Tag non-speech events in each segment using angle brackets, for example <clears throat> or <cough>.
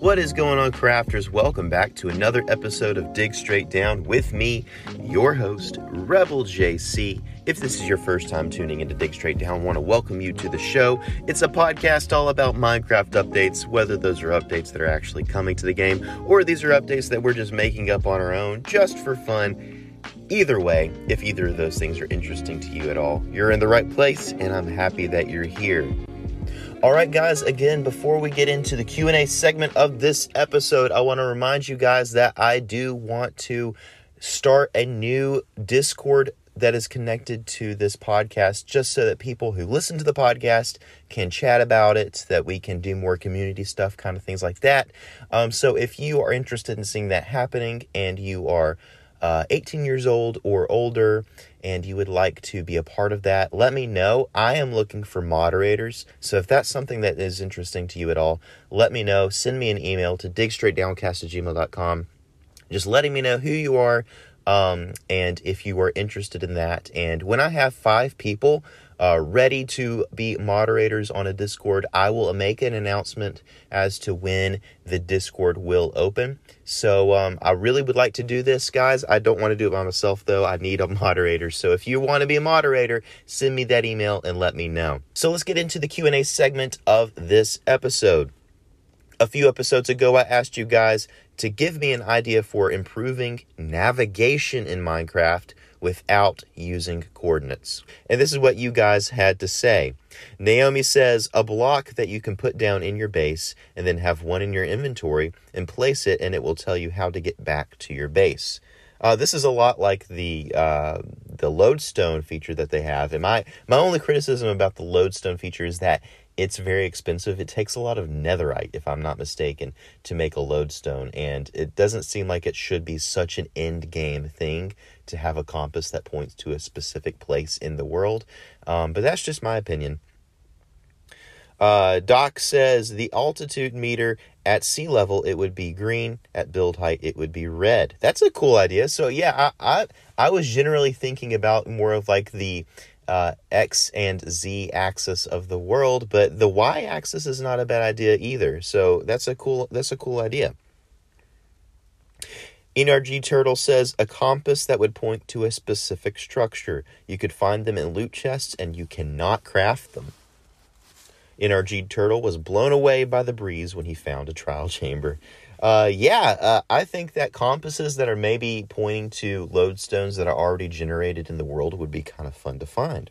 What is going on, crafters? Welcome back to another episode of Dig Straight Down with me, your host, Rebel JC. If this is your first time tuning into Dig Straight Down, I want to welcome you to the show. It's a podcast all about Minecraft updates, whether those are updates that are actually coming to the game or these are updates that we're just making up on our own just for fun. Either way, if either of those things are interesting to you at all, you're in the right place and I'm happy that you're here. All right, guys, again, before we get into the Q&A segment of this episode, I want to remind you guys that I do want to start a new Discord that is connected to this podcast just so that people who listen to the podcast can chat about it, that we can do more community stuff, kind of things like that. Um, so if you are interested in seeing that happening and you are uh, 18 years old or older and you would like to be a part of that, let me know. I am looking for moderators. So if that's something that is interesting to you at all, let me know. Send me an email to digstraightdowncast at gmail.com. Just letting me know who you are um, and if you are interested in that. And when I have five people uh, ready to be moderators on a Discord, I will make an announcement as to when the Discord will open. So um, I really would like to do this, guys. I don't want to do it by myself, though. I need a <laughs> moderator. So if you want to be a moderator, send me that email and let me know. So let's get into the Q&A segment of this episode. A few episodes ago, I asked you guys to give me an idea for improving navigation in Minecraft without using coordinates. And this is what you guys had to say. Naomi says a block that you can put down in your base and then have one in your inventory and place it, and it will tell you how to get back to your base. Uh, this is a lot like the uh, the lodestone feature that they have. And my my only criticism about the lodestone feature is that it's very expensive. It takes a lot of netherite, if I'm not mistaken, to make a lodestone, and it doesn't seem like it should be such an end game thing to have a compass that points to a specific place in the world. Um, but that's just my opinion. Uh, Doc says the altitude meter at sea level it would be green, at build height it would be red. That's a cool idea. So yeah, I I, I was generally thinking about more of like the uh, X and Z axis of the world, but the Y axis is not a bad idea either. So that's a cool that's a cool idea. NRG Turtle says a compass that would point to a specific structure. You could find them in loot chests and you cannot craft them. NRG Turtle was blown away by the breeze when he found a trial <laughs> chamber. Uh, yeah, uh, I think that compasses that are maybe pointing to lodestones that are already generated in the world would be kind of fun to find.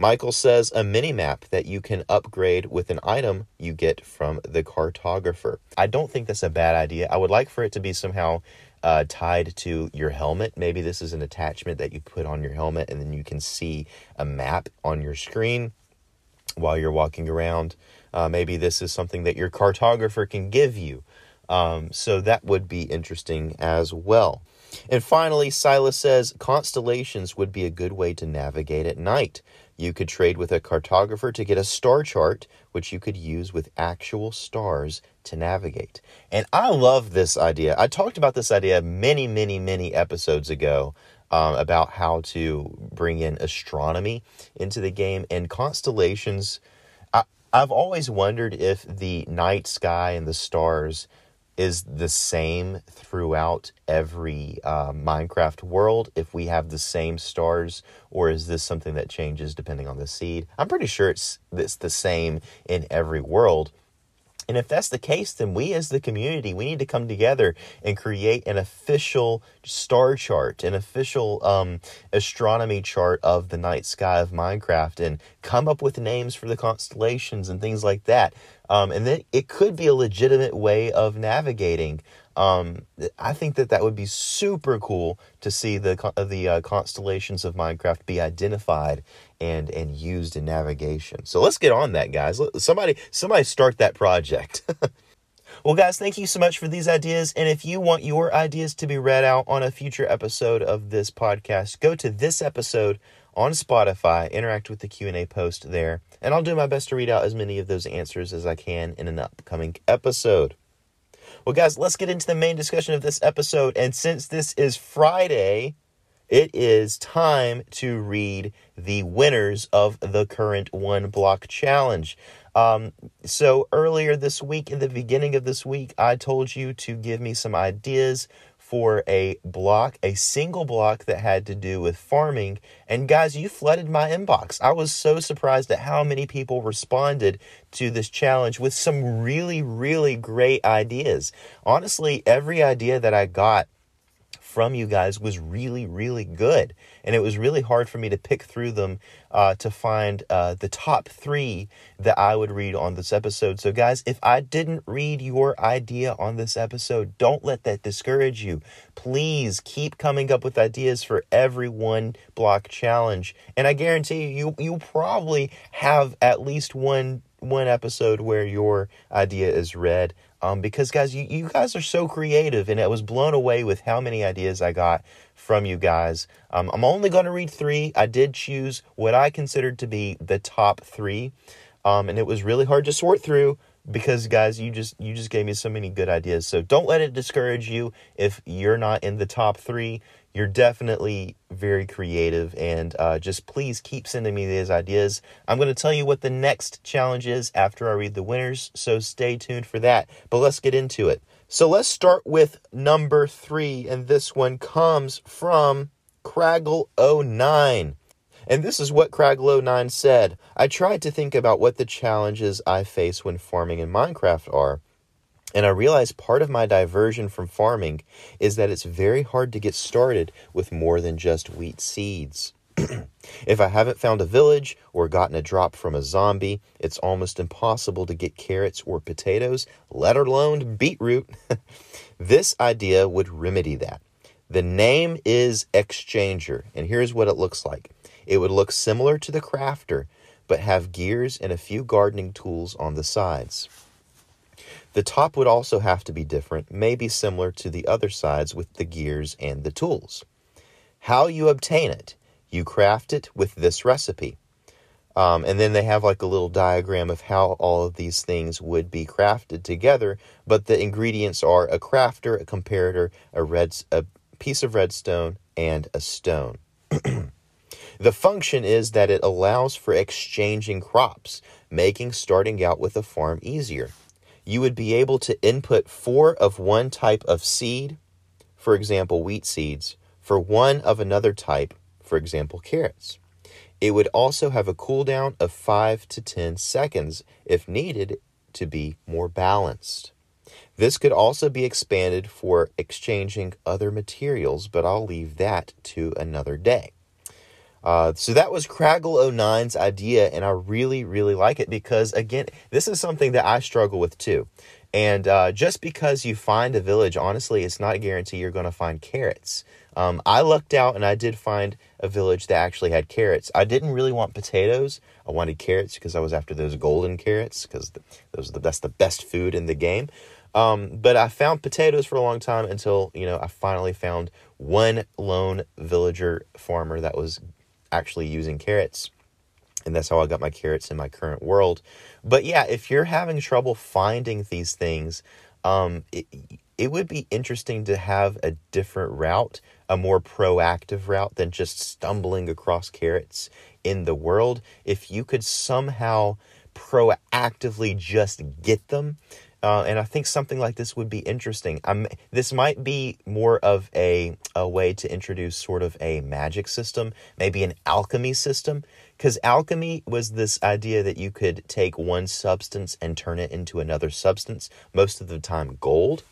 Michael says a mini map that you can upgrade with an item you get from the cartographer. I don't think that's a bad idea. I would like for it to be somehow uh, tied to your helmet. Maybe this is an attachment that you put on your helmet and then you can see a map on your screen while you're walking around. Uh, maybe this is something that your cartographer can give you. Um, so that would be interesting as well. And finally, Silas says constellations would be a good way to navigate at night. You could trade with a cartographer to get a star chart, which you could use with actual stars to navigate. And I love this idea. I talked about this idea many, many, many episodes ago um, about how to bring in astronomy into the game and constellations. I, I've always wondered if the night sky and the stars is the same throughout every uh, Minecraft world if we have the same stars, or is this something that changes depending on the seed? I'm pretty sure it's it's the same in every world. And if that's the case, then we as the community, we need to come together and create an official star chart, an official um, astronomy chart of the night sky of Minecraft and come up with names for the constellations and things like that. Um, and then it could be a legitimate way of navigating Um, I think that that would be super cool to see the the uh, constellations of Minecraft be identified and and used in navigation. So let's get on that, guys. Somebody somebody start that project. <laughs> well, guys, thank you so much for these ideas. And if you want your ideas to be read out on a future episode of this podcast, go to this episode on Spotify, interact with the Q&A post there, and I'll do my best to read out as many of those answers as I can in an upcoming episode. Well, guys, let's get into the main discussion of this episode. And since this is Friday, it is time to read the winners of the current one block challenge. Um, so, earlier this week, in the beginning of this week, I told you to give me some ideas for a block, a single block that had to do with farming. And guys, you flooded my inbox. I was so surprised at how many people responded to this challenge with some really, really great ideas. Honestly, every idea that I got from you guys was really, really good. And it was really hard for me to pick through them uh, to find uh, the top three that I would read on this episode. So, guys, if I didn't read your idea on this episode, don't let that discourage you. Please keep coming up with ideas for every one block challenge. And I guarantee you, you, you'll probably have at least one one episode where your idea is read um, because guys you, you guys are so creative and i was blown away with how many ideas i got from you guys. Um, i'm only going to read three. I did choose what i considered to be the top three. Um, and it was really hard to sort through because guys you just you just gave me so many good ideas. So don't let it discourage you if you're not in the top three you're definitely very creative and uh, just please keep sending me these ideas i'm going to tell you what the next challenge is after i read the winners so stay tuned for that but let's get into it so let's start with number three and this one comes from craggle09 and this is what Craggle09 said. I tried to think about what the challenges I face when farming in Minecraft are. And I realized part of my diversion from farming is that it's very hard to get started with more than just wheat seeds. <clears throat> if I haven't found a village or gotten a drop from a zombie, it's almost impossible to get carrots or potatoes, let alone beetroot. <laughs> this idea would remedy that. The name is Exchanger, and here's what it looks like it would look similar to the Crafter, but have gears and a few gardening tools on the sides. The top would also have to be different, maybe similar to the other sides with the gears and the tools. How you obtain it? You craft it with this recipe. Um, and then they have like a little diagram of how all of these things would be crafted together. But the ingredients are a crafter, a comparator, a red, a piece of redstone, and a stone. <clears throat> the function is that it allows for exchanging crops, making starting out with a farm easier you would be able to input four of one type of seed, for example, wheat seeds, for one of another type, for example, carrots. It would also have a cooldown of 5 to 10 seconds if needed to be more balanced. This could also be expanded for exchanging other materials, but I'll leave that to another day. Uh, so that was Craggle09's idea, and I really, really like it because, again, this is something that I struggle with too. And uh, just because you find a village, honestly, it's not a guarantee you're going to find carrots. Um, I lucked out and I did find a village that actually had carrots. I didn't really want potatoes. I wanted carrots because I was after those golden carrots because those the, that's the best food in the game. Um, but I found potatoes for a long time until you know I finally found one lone villager farmer that was actually using carrots. And that's how I got my carrots in my current world. But yeah, if you're having trouble finding these things, um, it, it would be interesting to have a different route, a more proactive route than just stumbling across carrots in the world. If you could somehow proactively just get them, uh, and I think something like this would be interesting. Um, this might be more of a, a way to introduce sort of a magic system, maybe an alchemy system. Because alchemy was this idea that you could take one substance and turn it into another substance, most of the time gold.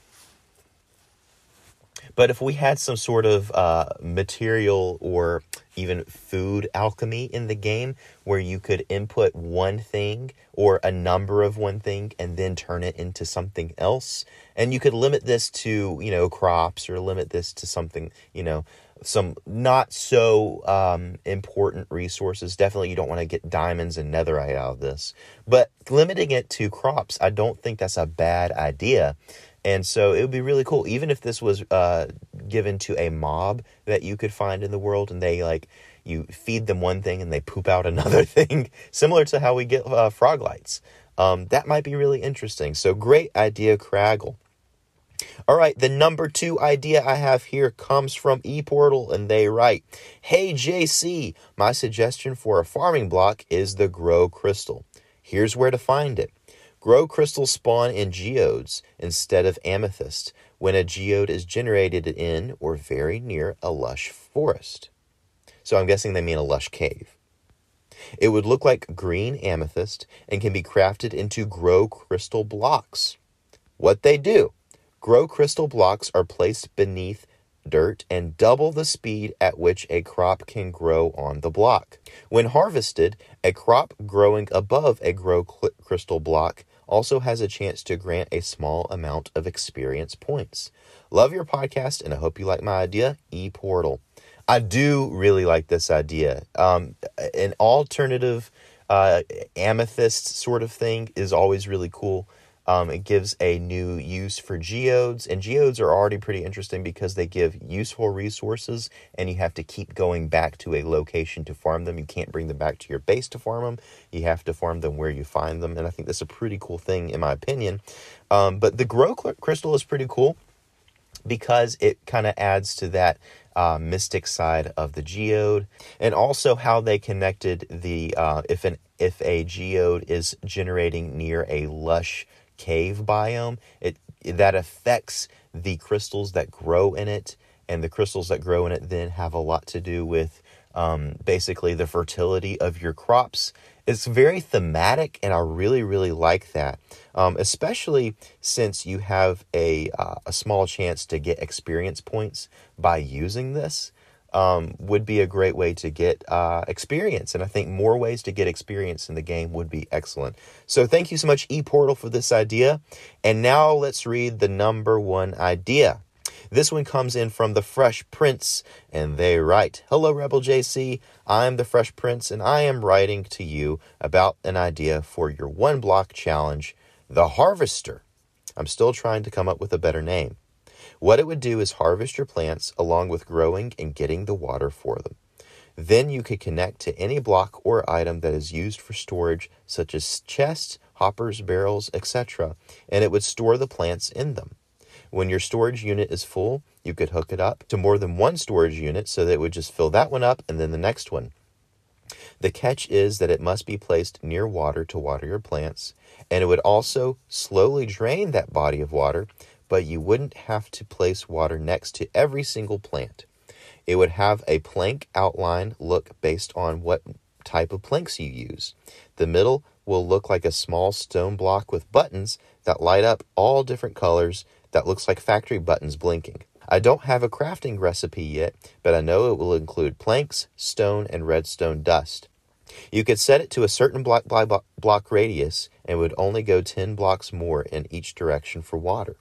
But if we had some sort of uh, material or even food alchemy in the game where you could input one thing or a number of one thing and then turn it into something else, and you could limit this to, you know, crops or limit this to something, you know, some not so um, important resources. Definitely, you don't want to get diamonds and netherite out of this. But limiting it to crops, I don't think that's a bad idea. And so it would be really cool, even if this was uh, given to a mob that you could find in the world, and they like you feed them one thing and they poop out <laughs> another thing, similar to how we get uh, frog lights. Um, that might be really interesting. So great idea, Craggle. All right, the number two idea I have here comes from ePortal, and they write Hey JC, my suggestion for a farming block is the Grow Crystal. Here's where to find it. Grow crystals spawn in geodes instead of amethyst when a geode is generated in or very near a lush forest. So I'm guessing they mean a lush cave. It would look like green amethyst and can be crafted into grow crystal blocks. What they do grow crystal blocks are placed beneath dirt and double the speed at which a crop can grow on the block. When harvested, a crop growing above a grow crystal block also has a chance to grant a small amount of experience points. Love your podcast, and I hope you like my idea, ePortal. I do really like this idea. Um, an alternative uh, amethyst sort of thing is always really cool. Um, it gives a new use for geodes, and geodes are already pretty interesting because they give useful resources, and you have to keep going back to a location to farm them. You can't bring them back to your base to farm them. You have to farm them where you find them, and I think that's a pretty cool thing, in my opinion. Um, but the grow crystal is pretty cool because it kind of adds to that uh, mystic side of the geode, and also how they connected the uh, if an if a geode is generating near a lush cave biome, it that affects the crystals that grow in it, and the crystals that grow in it then have a lot to do with um, basically the fertility of your crops. It's very thematic, and I really, really like that, um, especially since you have a uh, a small chance to get experience points by using this um, would be a great way to get uh, experience. And I think more ways to get experience in the game would be excellent. So thank you so much, ePortal, for this idea. And now let's read the number one idea. This one comes in from the Fresh Prince, and they write Hello, Rebel JC. I'm the Fresh Prince, and I am writing to you about an idea for your one block challenge, the Harvester. I'm still trying to come up with a better name. What it would do is harvest your plants along with growing and getting the water for them. Then you could connect to any block or item that is used for storage, such as chests, hoppers, barrels, etc., and it would store the plants in them. When your storage unit is full, you could hook it up to more than one storage unit so that it would just fill that one up and then the next one. The catch is that it must be placed near water to water your plants, and it would also slowly drain that body of water but you wouldn't have to place water next to every single plant. It would have a plank outline look based on what type of planks you use. The middle will look like a small stone block with buttons that light up all different colors that looks like factory buttons blinking. I don't have a crafting recipe yet, but I know it will include planks, stone, and redstone dust. You could set it to a certain block by block radius and would only go 10 blocks more in each direction for water.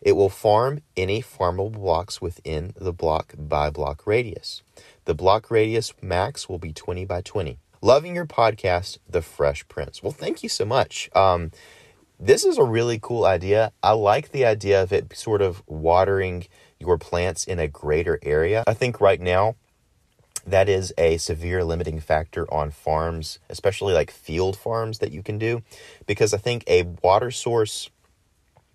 It will farm any farmable blocks within the block by block radius. The block radius max will be 20 by 20. Loving your podcast, The Fresh Prince. Well, thank you so much. Um, this is a really cool idea. I like the idea of it sort of watering your plants in a greater area. I think right now, that is a severe limiting factor on farms, especially like field farms that you can do, because I think a water source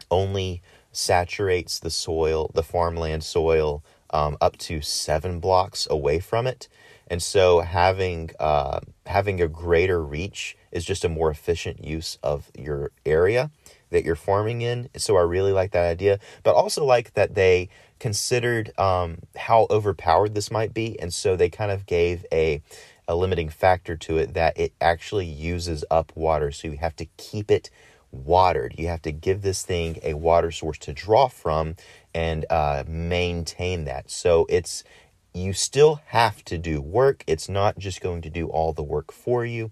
only saturates the soil, the farmland soil, um, up to seven blocks away from it. And so having uh, having a greater reach is just a more efficient use of your area that you're farming in. So I really like that idea, but also like that they considered um, how overpowered this might be, and so they kind of gave a a limiting factor to it that it actually uses up water. So you have to keep it watered. You have to give this thing a water source to draw from and uh, maintain that. So it's you still have to do work. It's not just going to do all the work for you.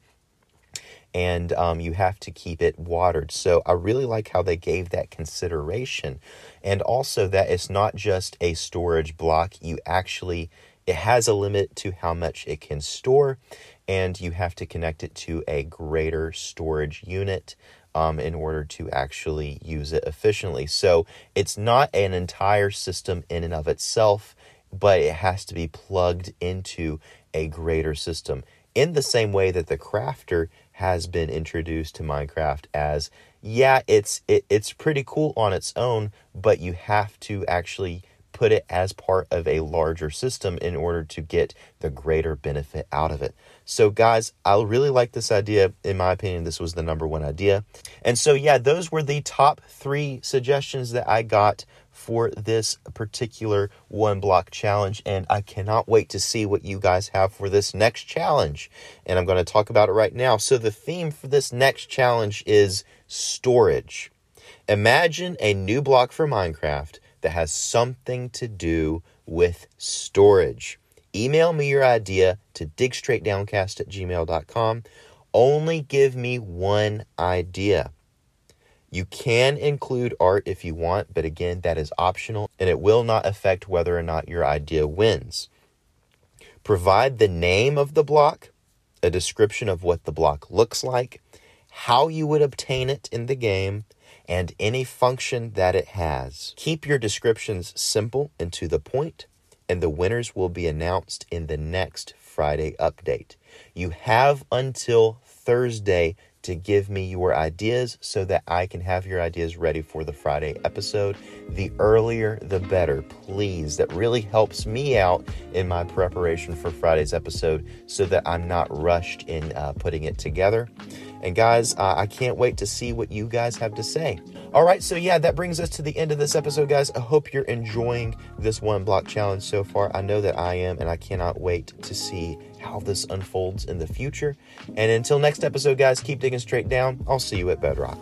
And um, you have to keep it watered. So I really like how they gave that consideration. And also that it's not just a storage block. You actually, it has a limit to how much it can store. And you have to connect it to a greater storage unit um, in order to actually use it efficiently. So it's not an entire system in and of itself, but it has to be plugged into a greater system. In the same way that the crafter has been introduced to Minecraft as, yeah, it's it, it's pretty cool on its own, but you have to actually put it as part of a larger system in order to get the greater benefit out of it. So, guys, I really like this idea. In my opinion, this was the number one idea. And so, yeah, those were the top three suggestions that I got for this particular one block challenge. And I cannot wait to see what you guys have for this next challenge. And I'm going to talk about it right now. So, the theme for this next challenge is storage. Imagine a new block for Minecraft that has something to do with storage. Email me your idea to digstraightdowncast at gmail.com. Only give me one idea. You can include art if you want, but again, that is optional and it will not affect whether or not your idea wins. Provide the name of the block, a description of what the block looks like, how you would obtain it in the game, and any function that it has. Keep your descriptions simple and to the point, and the winners will be announced in the next Friday update. You have until Thursday to give me your ideas so that I can have your ideas ready for the Friday episode. The earlier, the better, please. That really helps me out in my preparation for Friday's episode so that I'm not rushed in uh, putting it together. And guys, uh, I can't wait to see what you guys have to say. All right, so yeah, that brings us to the end of this episode, guys. I hope you're enjoying this one block challenge so far. I know that I am, and I cannot wait to see how this unfolds in the future. And until next episode, guys, keep digging straight down. I'll see you at Bedrock.